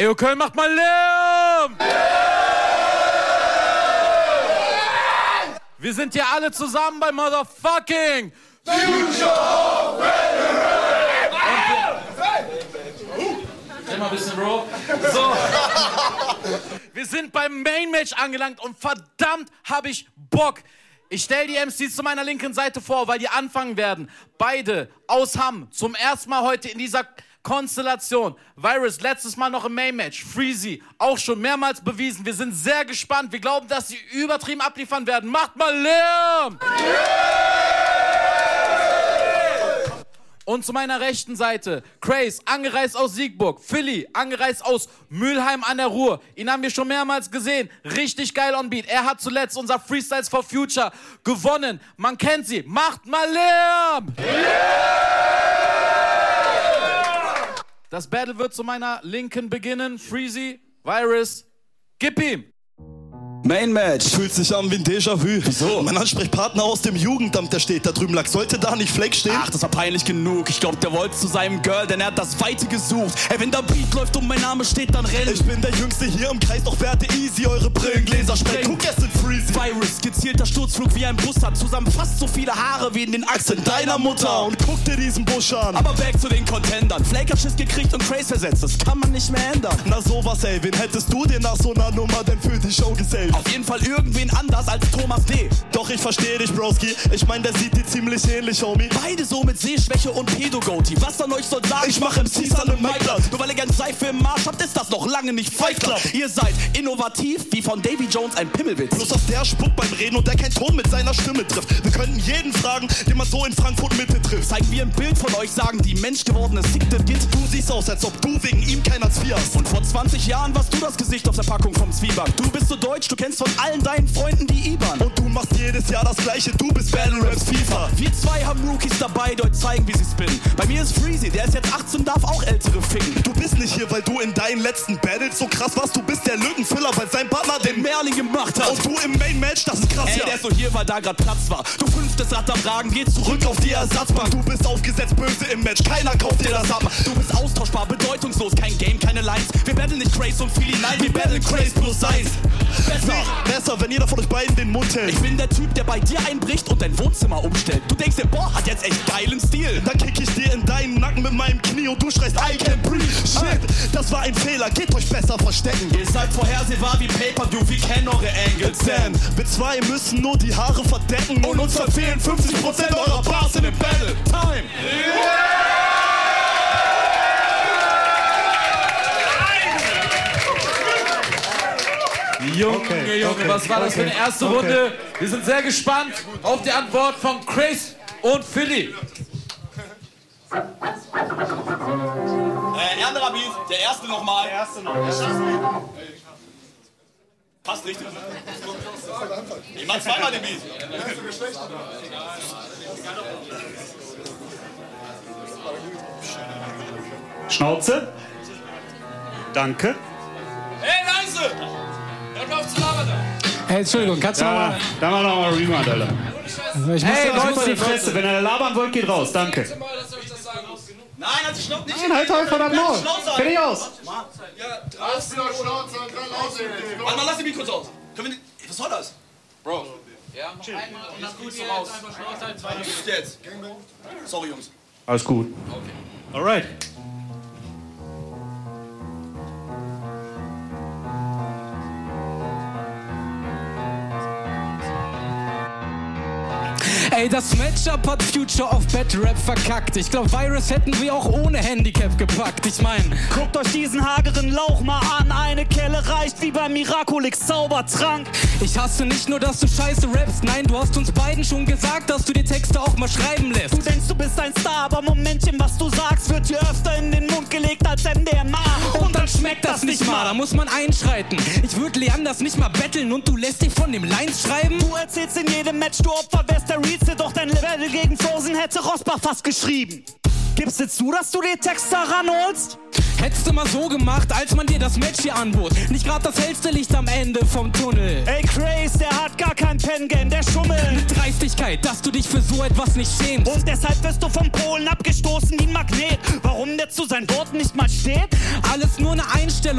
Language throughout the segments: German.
Ey, okay, macht mal Lärm! Wir sind hier alle zusammen bei Motherfucking Future of Immer ein bisschen, Bro. So. Wir sind beim Main Match angelangt und verdammt habe ich Bock. Ich stelle die MCs zu meiner linken Seite vor, weil die anfangen werden. Beide aus Hamm. Zum ersten Mal heute in dieser Konstellation. Virus letztes Mal noch im Main Match. Freezy auch schon mehrmals bewiesen. Wir sind sehr gespannt. Wir glauben, dass sie übertrieben abliefern werden. Macht mal Lärm! Und zu meiner rechten Seite, Craze, angereist aus Siegburg. Philly, angereist aus Mülheim an der Ruhr. Ihn haben wir schon mehrmals gesehen. Richtig geil on Beat. Er hat zuletzt unser Freestyles for Future gewonnen. Man kennt sie. Macht mal Lärm! Das Battle wird zu meiner linken beginnen. Freezy, Virus, gib ihm! Main Match. Fühlt sich an wie ein Déjà-vu. Wieso? Mein Ansprechpartner aus dem Jugendamt, der steht da drüben. Lag. Sollte da nicht Flake stehen? Ach, das war peinlich genug. Ich glaub, der wollte zu seinem Girl, denn er hat das Weite gesucht. Ey, wenn der Beat läuft und mein Name steht, dann renn. Ich bin der Jüngste hier im Kreis, doch werte easy eure Brillengläser sprengen. Guck, es sind Freezy. Virus, gezielter Sturzflug wie ein Bus hat zusammen fast so viele Haare wie in den Achseln deiner Mutter. Und guck dir diesen Busch an. Aber back zu den Contendern. Flake hat Schiss gekriegt und Craze versetzt. Das kann man nicht mehr ändern. Na sowas, ey. Wen hättest du dir nach so einer Nummer denn für die Show gesaved? Auf jeden Fall irgendwen anders als Thomas D. Doch ich verstehe dich, Broski. Ich mein, der sieht dir ziemlich ähnlich, Homie. Beide so mit Sehschwäche und Pedogoatee. Was an euch soll sagen? Ich mach MCs an einem Maiklass. Nur weil ihr gern Seife im Marsch habt, ist das noch lange nicht Fight Club. Ihr seid innovativ wie von Davy Jones ein Pimmelwitz. Bloß dass der spuckt beim Reden und der keinen Ton mit seiner Stimme trifft. Wir könnten jeden fragen, den man so in Frankfurt Mitte trifft. Zeigen wir ein Bild von euch, sagen die menschgewordene Sickte Git. Du siehst aus, als ob du wegen ihm kein Hartz IV hast. Und vor 20 Jahren warst du das Gesicht auf der Packung vom Zwieback. Du bist so deutsch, du kennst von allen deinen Freunden die IBAN. Und du machst jedes Jahr das gleiche, du bist Battle Raps FIFA. Wir zwei haben Rookies dabei, die euch zeigen, wie sie spinnen. Bei mir ist Freezy, der ist jetzt 18, darf auch ältere ficken. Du bist nicht hier, weil du in deinen letzten Battles so krass warst. Du bist der Lückenfüller, weil sein Partner den Merlin gemacht hat. Und du im Main Match, das ist krass, Ey, ja. der ist so hier, weil da grad Platz war. Du fünftes Rad am Ragen, geh zurück auf die Ersatzbank. Du bist aufgesetzt böse im Match, keiner kauft dir das ab. Du bist austauschbar, keine Battlen nicht Craze und Philly, nein, wir battlen Craze plus eins. Besser. Besser, wenn jeder von euch beiden den Mund hält. Ich bin der Typ, der bei dir einbricht und dein Wohnzimmer umstellt. Du denkst dir, boah, hat jetzt echt geilen Stil. Dann kick ich dir in deinen Nacken mit meinem Knie und du schreist, I can't breathe. Shit, das war ein Fehler, geht euch besser verstecken. Ihr seid vorhersehbar wie Pay-Per-View, wir kennen eure Angles. Denn wir zwei müssen nur die Haare verdecken und uns verfehlen 50% eurer Bars in dem Battle. Time! Junge, Okay, Junge, okay, was war das für eine okay, erste okay. Runde? Wir sind sehr gespannt auf die Antwort von Chris und Philly. Äh, anderer Beat, der erste nochmal. Der erste nochmal. Passt richtig. Ich mach zweimal den Beat. Schnauze. Danke. Hey, leise! Hey, Entschuldigung, kannst du Ja, nochmal. da mal nochmal Remand, Alter. Ich muss, Hey, ich muss Leute, die Fresse. Wenn ihr labern wollt, geht raus. Danke. Nein, halt die Schnauze nicht. Nein, halt halt verdammt Maul. Schnauze Fertig aus. Warte mal, lass den Beat kurz aus. Können wir nicht... Was soll das? Ja, noch einmal und dann gut so aus. Was ist jetzt? Sorry, Jungs. Alles gut. Alright. Ey, das Matchup hat Future of Battle Rap verkackt. Ich glaub, Virus hätten wir auch ohne Handicap gepackt. Ich mein, Guckt euch diesen hageren Lauch mal an. Eine Kelle reicht wie beim Miraculix Zaubertrank. ich hasse nicht nur, dass du scheiße rappst. Nein, du hast uns beiden schon gesagt, dass du die Texte auch mal schreiben lässt. Du denkst, du bist ein Star, aber Momentchen, was du sagst, nicht mal, da muss man einschreiten. Ich würde Leanders nicht mal betteln und du lässt dich von dem Lines schreiben? Du erzählst in jedem Match, du Opfer wärst der Rizze, doch dein Level gegen Frozen hätte Rosbach fast geschrieben. Gibst du zu, dass du den Text da ranholst? Hättest du mal so gemacht, als man dir das Match hier anbot. Nicht grad das hellste Licht am Ende vom Tunnel. Ey, Craze, der hat gar kein Pen-Game, der schummelt. Dreistigkeit, dass du dich für so etwas nicht schämst. Und deshalb wirst du vom Polen abgestoßen wie ein Magnet. Warum der zu seinen Worten nicht mal steht? Alles nur eine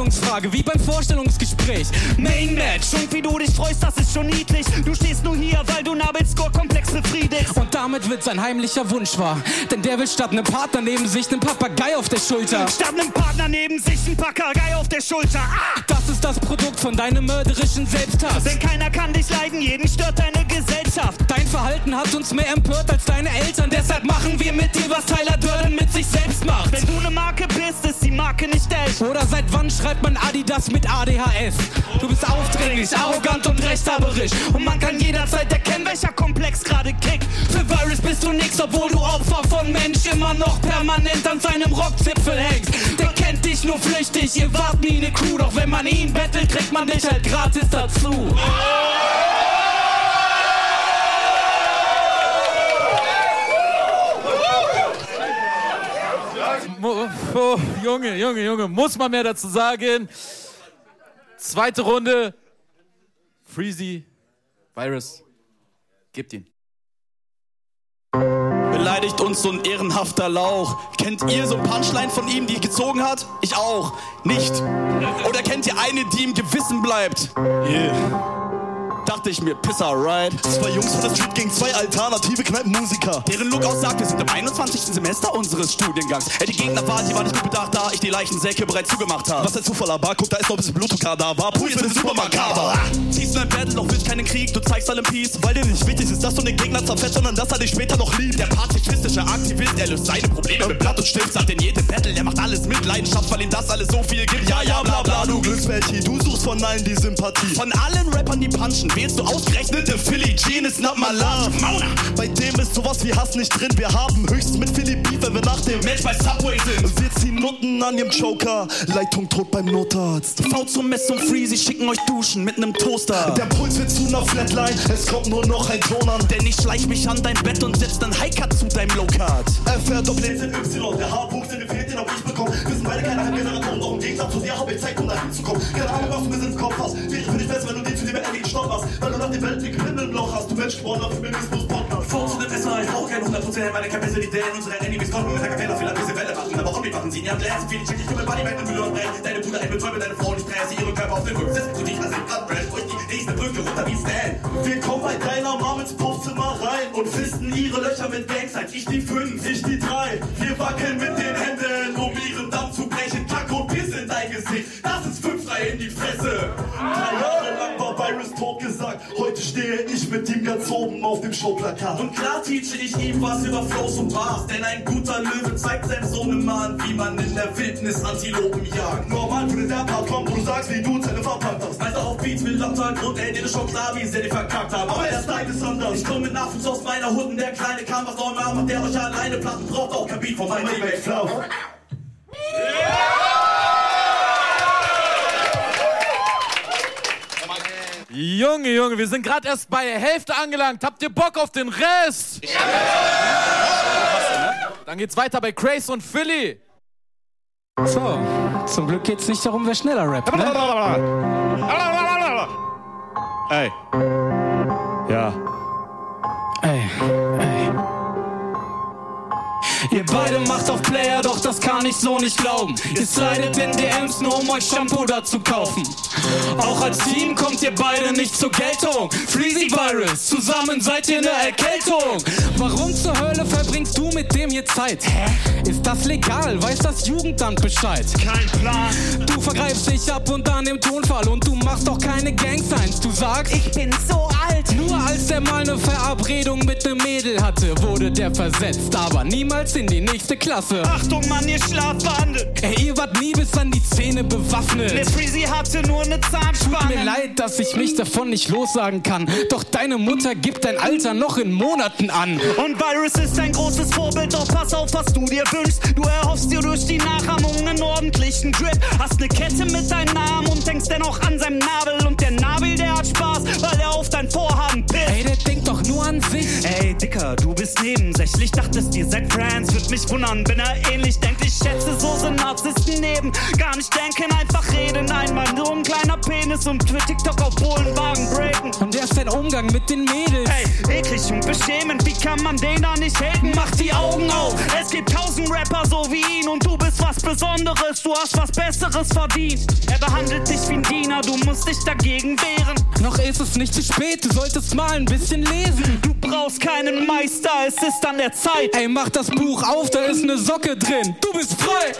Einstellungsfrage, wie beim Vorstellungsgespräch. Main Match. Und wie du dich freust, das ist schon niedlich. Du stehst nur hier, weil du Nabel-Score-Komplex befriedigst. Und damit wird sein heimlicher Wunsch wahr. Denn der will statt einem Partner neben sich einen Papagei auf der Schulter. Statt einem Partner neben sich ein Papagei auf der Schulter. Ah! Das ist das Produkt von deinem mörderischen Selbsthass. Denn keiner kann dich leiden, jeden stört deine Gesellschaft. Dein Verhalten hat uns mehr empört als deine Eltern. Deshalb machen wir mit dir, was Tyler Durden Marke nicht echt. Oder seit wann schreibt man Adidas mit ADHS? Du bist aufdringlich, arrogant und rechthaberisch. Und man kann jederzeit erkennen, welcher Komplex gerade kickt. Für Virus bist du nix, obwohl du Opfer von Mensch immer noch permanent an seinem Rockzipfel hängst. Der kennt dich nur flüchtig, ihr wart nie ne Crew. Doch wenn man ihn bettelt, kriegt man dich halt gratis dazu. Mo- Oh, Junge, Junge, Junge, muss man mehr dazu sagen. Zweite Runde. Freezy, Virus, gibt ihn. Beleidigt uns so ein ehrenhafter Lauch. Kennt ihr so ein Punchline von ihm, die gezogen hat? Ich auch. Nicht. Oder kennt ihr eine, die im Gewissen bleibt? Yeah. Dachte ich mir, Pisser, right? Zwei Jungs von der Street gegen zwei alternative Kneipenmusiker. Deren Look aussagt, wir sind im 21. Semester unseres Studiengangs. Ey, die Gegner waren, die waren nicht gut bedacht, da ich die Leichensäcke bereits zugemacht habe. Was ein Zufall, aber guck, da ist noch ein bisschen Blutdrucker da war. Puh, jetzt wird super makaber. Ziehst du ein Battle, doch willst keinen Krieg, du zeigst allem Peace. Weil dir nicht wichtig ist, dass du den Gegner zerfetzt, sondern dass er dich später noch liebt. Der pazifistische Aktivist, der löst seine Probleme mit Blatt und Stift. Sagt in jedem Battle, der macht alles mit Leidenschaft, weil ihm das alles so viel gibt. Ja, ja, bla, bla, du Glücksbärchi, du suchst von allen die Sympathie. Von allen Rappern, die punchen, wählst du ausgerechnet den Philly Jean is not my love. Bei dem ist sowas wie Hass nicht drin. Wir haben höchstens mit Philipp Beef, wenn wir nach dem Match bei Subway sind. Wir ziehen Nutten an ihrem Joker. Leitung tot beim Notarzt. V zum Mess und Freezy schicken euch duschen mit nem Toaster. Der Puls wird zu einer Flatline. Es kommt nur noch ein Ton an. Denn ich schleich mich an dein Bett und setz dann Highcut zu deinem Lowcard. FR Doppel Z Y. Der H-Punkt, den fehlt, den hab ich bekommen. Wir sind beide keine Halbgeneratoren. Doch im Gegensatz zu dir hab ich Zeit, um da hinzukommen. Keine Ahnung, was du mir ins Kopf hast. Wäre Dem Weltkrieg Himmel im Loch hast. Du geworden auf Feminismus Podcast. V zu dem Messer, ich brauch kein 100% meine Kapazität. Unsere Enemies kommen mit der Kapelle, vielleicht ein bisschen Welle machen. Aber Hobby machen sie, ihr habt leer, viele check ich mit Body, wenn du brechen. Deine Brüder, ich betäube deine Frau und ich presse ihre Körper auf den mich zu dich, lass ich grad brechen. Euch die nächste Brücke runter wie Stan. Wir kommen bei deiner Mom ins Puffzimmer rein und fisten ihre Löcher mit Gangs. Als ich die fünf, ich die drei. Wir wackeln mit den Händen, um ihren Damm zu brechen. Kack und Piss in dein Gesicht, das ist fünf frei in die Fresse. Drei Jahre lang war Virus tot gesagt. Heute stehe ich mit ihm ganz oben auf dem Showplakat. Und klar teache ich ihm was über Flows und Bars. Denn ein guter Löwe zeigt seinem Sohnemann, wie man in der Wildnis Antilopen jagt. normal würde der Part kommen, wo du sagst, wie du deine verpackt hast. Meister auf Beats mit lauter Grund, ey, dir ist schon klar, wie sehr die verkackt haben. Aber der Style ist anders. Ich komme mit Nachwuchs aus meiner Hunden, der kleine kam, was auch immer macht, der euch alleine Platten braucht auch kein Beat von meinem Remake Remake. Junge, Junge, wir sind gerade erst bei der Hälfte angelangt. Habt ihr Bock auf den Rest? Dann geht's weiter bei Grace und Philly. So, zum Glück geht's nicht darum, wer schneller rappt. Ne? Ey. Ihr beide macht auf Player, doch das kann ich so nicht glauben. Ihr slidet in DMs nur, um euch Shampoo da zu kaufen. Auch als Team kommt ihr beide nicht zur Geltung. Freezy Virus, zusammen seid ihr eine Erkältung. Warum zur Hölle verbringst du mit dem hier Zeit? Hä? Ist das legal? Weiß das Jugendamt Bescheid? Kein Plan. Du vergreifst dich ab und an im Tonfall und du machst doch keine Gangsigns. Du sagst, Ich bin so alt. nur als der mal eine Verabredung mit nem Mädel hatte, wurde der versetzt, aber niemals in die nächste Klasse. Achtung, Mann, ihr Schlafwandel. Ey, ihr wart nie bis an die Zähne bewaffnet. Freezy hatte nur eine Tut mir Zahnspange. leid, dass ich mich davon nicht lossagen kann. Doch deine Mutter gibt dein Alter noch in Monaten an. Und Virus ist ein großes Vorbild, doch pass auf, was du dir wünschst. Du erhoffst dir durch die Nachahmung einen ordentlichen Grip. Hast eine Kette mit deinem Namen und denkst dennoch an seinem Nabel. Und der Nabel, der hat Spaß, weil er auf dein Vorhaben pisst. Ey, der denkt doch nur an sich. Ey, Dicker, du bist nebensächlich. Dachtest ihr seid Friends, würd mich wundern, wenn er ähnlich denkt. Ich schätze, so sind Narzissten neben. Gar nicht denken, einfach reden. Einmal nur ein kleiner Penis und für TikTok auf Bohlenwagen breaken. Und der ist dein Umgang mit den Mädels. Hey, eklig und beschämend, wie kann man den da nicht haten? Mach die Augen auf, es gibt tausend Rapper so wie ihn und du bist was Besonderes, du hast was Besseres verdient. Er behandelt dich wie ein Diener, du musst dich dagegen wehren. Noch ist es nicht zu spät, du solltest mal ein bisschen lesen. Du brauchst keinen Meister, es ist an der Zeit. Ey, mach das Buch auf, da ist eine Socke drin. Du bist frei.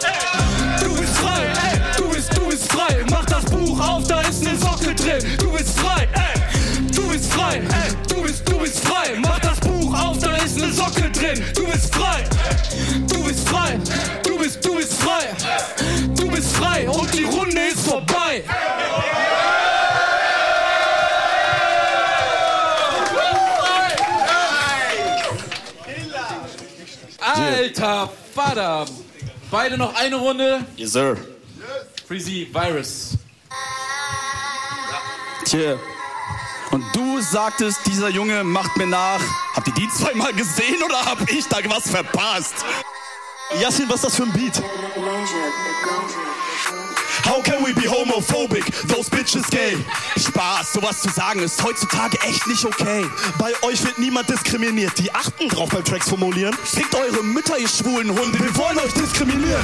Du bist frei. Ey, du bist, du bist frei. Mach das Buch auf, da ist eine Socke drin. Du bist frei. Ey, du bist frei. Du bist, du bist frei. Mach das Alter Vater. Beide noch eine Runde. Yes, sir. Freezy Virus. Tja. Und du sagtest, dieser Junge macht mir nach. Habt ihr die zweimal gesehen oder hab ich da was verpasst? Yassin, was ist das für ein Beat? How can we be homophobic? Those bitches gay. Spaß, sowas zu sagen ist heutzutage echt nicht okay. Bei euch wird niemand diskriminiert. Die achten drauf beim Tracks formulieren. Fickt eure Mütter, ihr schwulen Hunde. Wir wollen euch diskriminieren.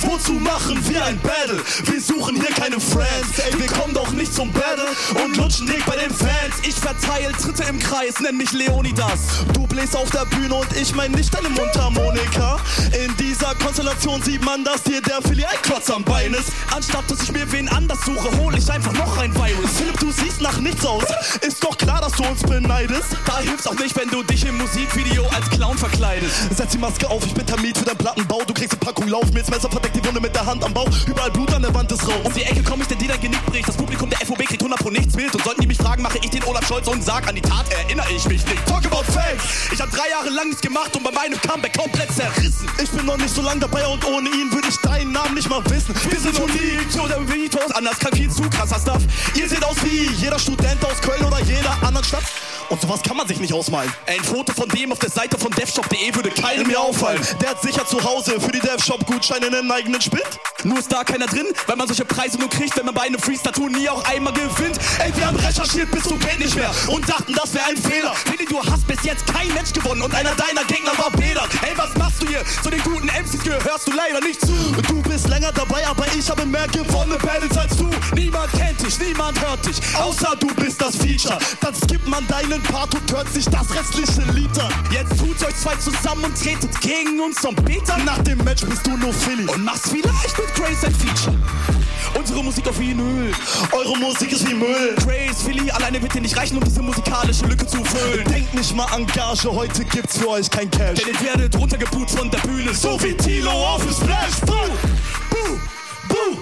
Wozu machen wir ein Battle? Wir suchen hier keine Friends. Ey, wir kommen doch nicht zum Battle und lutschen dick bei den Fans. Ich verteile Tritte im Kreis, nenn mich Leonidas. Du bläst auf der Bühne und ich mein nicht deine Mundharmonika. In dieser Konstellation sieht man, dass dir der Philly ein Klotz am Bein ist. Anstatt dass ich mir wen anders suche, hol ich einfach noch ein Virus. Philipp, du siehst nach nichts aus. Ist doch klar, dass du uns beneidest. Da hilft's auch nicht, wenn du dich im Musikvideo als Clown verkleidest. Setz die Maske auf, ich bin Termit für deinen Plattenbau. Du kriegst eine Packung Lauf, mir ins Messer verdeckt die Wunde mit der Hand am Bauch. Überall Blut an der Wand ist rau. Um die Ecke komm ich, denn die dein Genick bricht. Das Publikum der FOB kriegt 100 pro nichts mit. Und sollten die mich fragen, mache ich den Olaf Scholz und sag, an die Tat erinnere ich mich nicht. Talk about Fakes. Ich hab drei Jahre lang nichts gemacht und bei meinem Comeback komplett zerrissen. Ich bin noch nicht so lange dabei und ohne ihn würde ich deinen Namen nicht mal wissen. Wir sind unique oder Vitos, anders kann viel zu krasser Stuff. Ihr seht aus wie jeder Student aus Köln oder jeder anderen Stadt. Und sowas kann man sich nicht ausmalen. Ein Foto von dem auf der Seite von devshop.de würde keinem mehr auffallen. Der hat sicher zu Hause für die Devshop-Gutscheine einen eigenen Spind. Nur ist da keiner drin, weil man solche Preise nur kriegt, wenn man bei einem Freeze-Tattoo-Nie auch einmal gewinnt. Ey, wir haben recherchiert bis zum geht nicht mehr und dachten, das wäre ein Fehler. Willi, du hast bis jetzt kein Match gewonnen und einer deiner Gegner war Peter. Ey, was machst du hier? Zu den guten MCs gehörst du leider nicht zu. Du bist länger dabei, aber ich habe mehr gewonnene Battles als du. Niemand kennt dich, niemand hört dich, außer du bist das Feature. Dann skippt man deinen Part und hört sich das restliche Lied an. Jetzt tut euch zwei zusammen und tretet gegen uns zum Peter. Nach dem Match bist du nur Philly und machst vielleicht mit Grace ein Feature. Unsere Musik auf Vinyl, eure Musik ist wie Müll. Grace, Philly, alleine wird dir nicht reichen, um diese musikalische Lücke zu füllen. Denkt nicht mal an Gage, heute gibt's für euch kein Cash. Denn ihr werdet runtergeputzt von der Bühne, so wie Tilo auf dem Splash. Boo, boo, boo,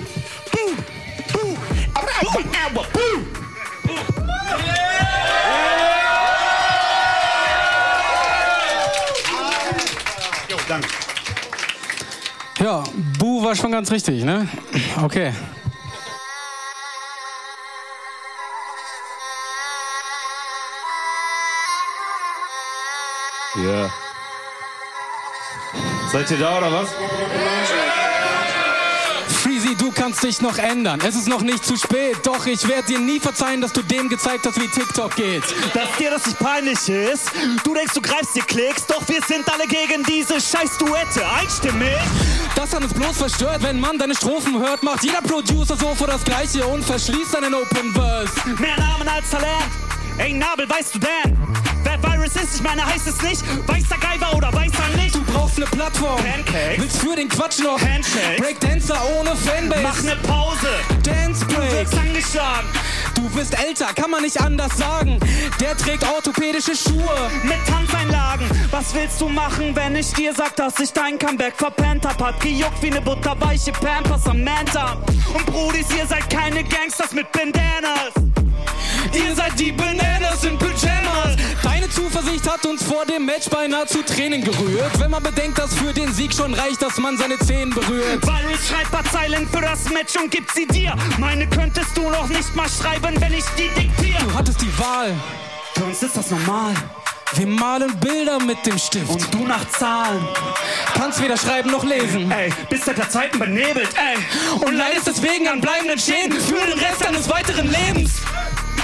boo, boo, boo, boo, boo. Ja, Bu war schon ganz richtig, ne? Okay. Ja. Seid ihr da oder was? Freezy, du kannst dich noch ändern. Es ist noch nicht zu spät. Doch ich werde dir nie verzeihen, dass du dem gezeigt hast, wie TikTok geht. Dass dir das nicht peinlich ist. Du denkst, du greifst dir Klicks, doch wir sind alle gegen diese scheiß Duette. Einstimmig. Das hat uns bloß verstört, wenn man deine Strophen hört, macht jeder Producer so vor das Gleiche und verschließt seinen Open Verse. Mehr Namen als Talent. Ey, Nabel, weißt du denn? Wer Virus ist, ich meine, heißt es nicht weißer Geiger oder weißer nicht. Du brauchst eine Plattform. Pancakes. Willst für den Quatsch noch Handshakes. Breakdancer ohne Fanbase. Mach ne Pause. Dance Du Break. wirst angeschlagen. Du bist älter, kann man nicht anders sagen. Der trägt orthopädische Schuhe. Mit Tanzeinlagen. Was willst du machen, wenn ich dir sag, dass ich dein Comeback verpennt hab? Hat gejuckt wie ne butterweiche Pampers am Manta. Und Brudis, ihr seid keine Gangsters mit Bandanas. Ihr seid die Bananas in beinahe zu Tränen gerührt. Wenn man bedenkt, dass für den Sieg schon reicht, dass man seine Zehen berührt. Virus schreibt paar Zeilen für das Match und gibt sie dir. Meine könntest du noch nicht mal schreiben, wenn ich die diktiere. Du hattest die Wahl. Für uns ist das normal. Wir malen Bilder mit dem Stift. Und du nach Zahlen. kannst weder schreiben noch lesen. Ey, bist seit der Zeiten benebelt, ey. Und leidest deswegen an bleibenden Schäden für den Rest deines weiteren Lebens.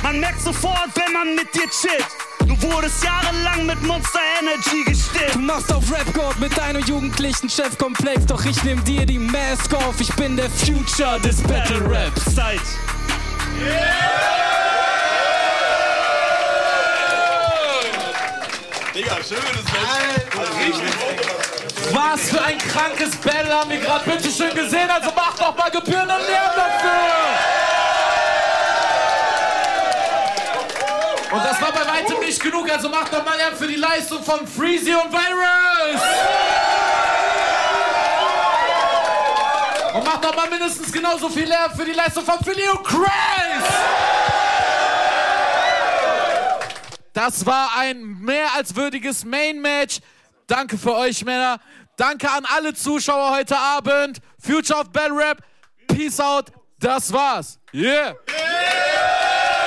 Man merkt sofort, wenn man mit dir chillt. Du wurdest jahrelang mit Monster Energy gestillt. Du machst auf Rap God mit deinem jugendlichen Chefkomplex. Doch ich nehm dir die Mask auf. Ich bin der Future des Battle Raps. Zeit. Digga, schönes Mensch. Was für ein krankes Battle haben wir gerade bitte schön gesehen. Also macht doch mal gebührenden Lärm dafür. Und das war bei weitem nicht genug. Also macht doch mal Lärm für die Leistung von Freezy und Virus. Und macht doch mal mindestens genauso viel Lärm für die Leistung von Philly und Chris. Das war ein mehr als würdiges Main-Match. Danke für euch, Männer. Danke an alle Zuschauer heute Abend. Future of Battle Rap. Peace out. Das war's. Yeah.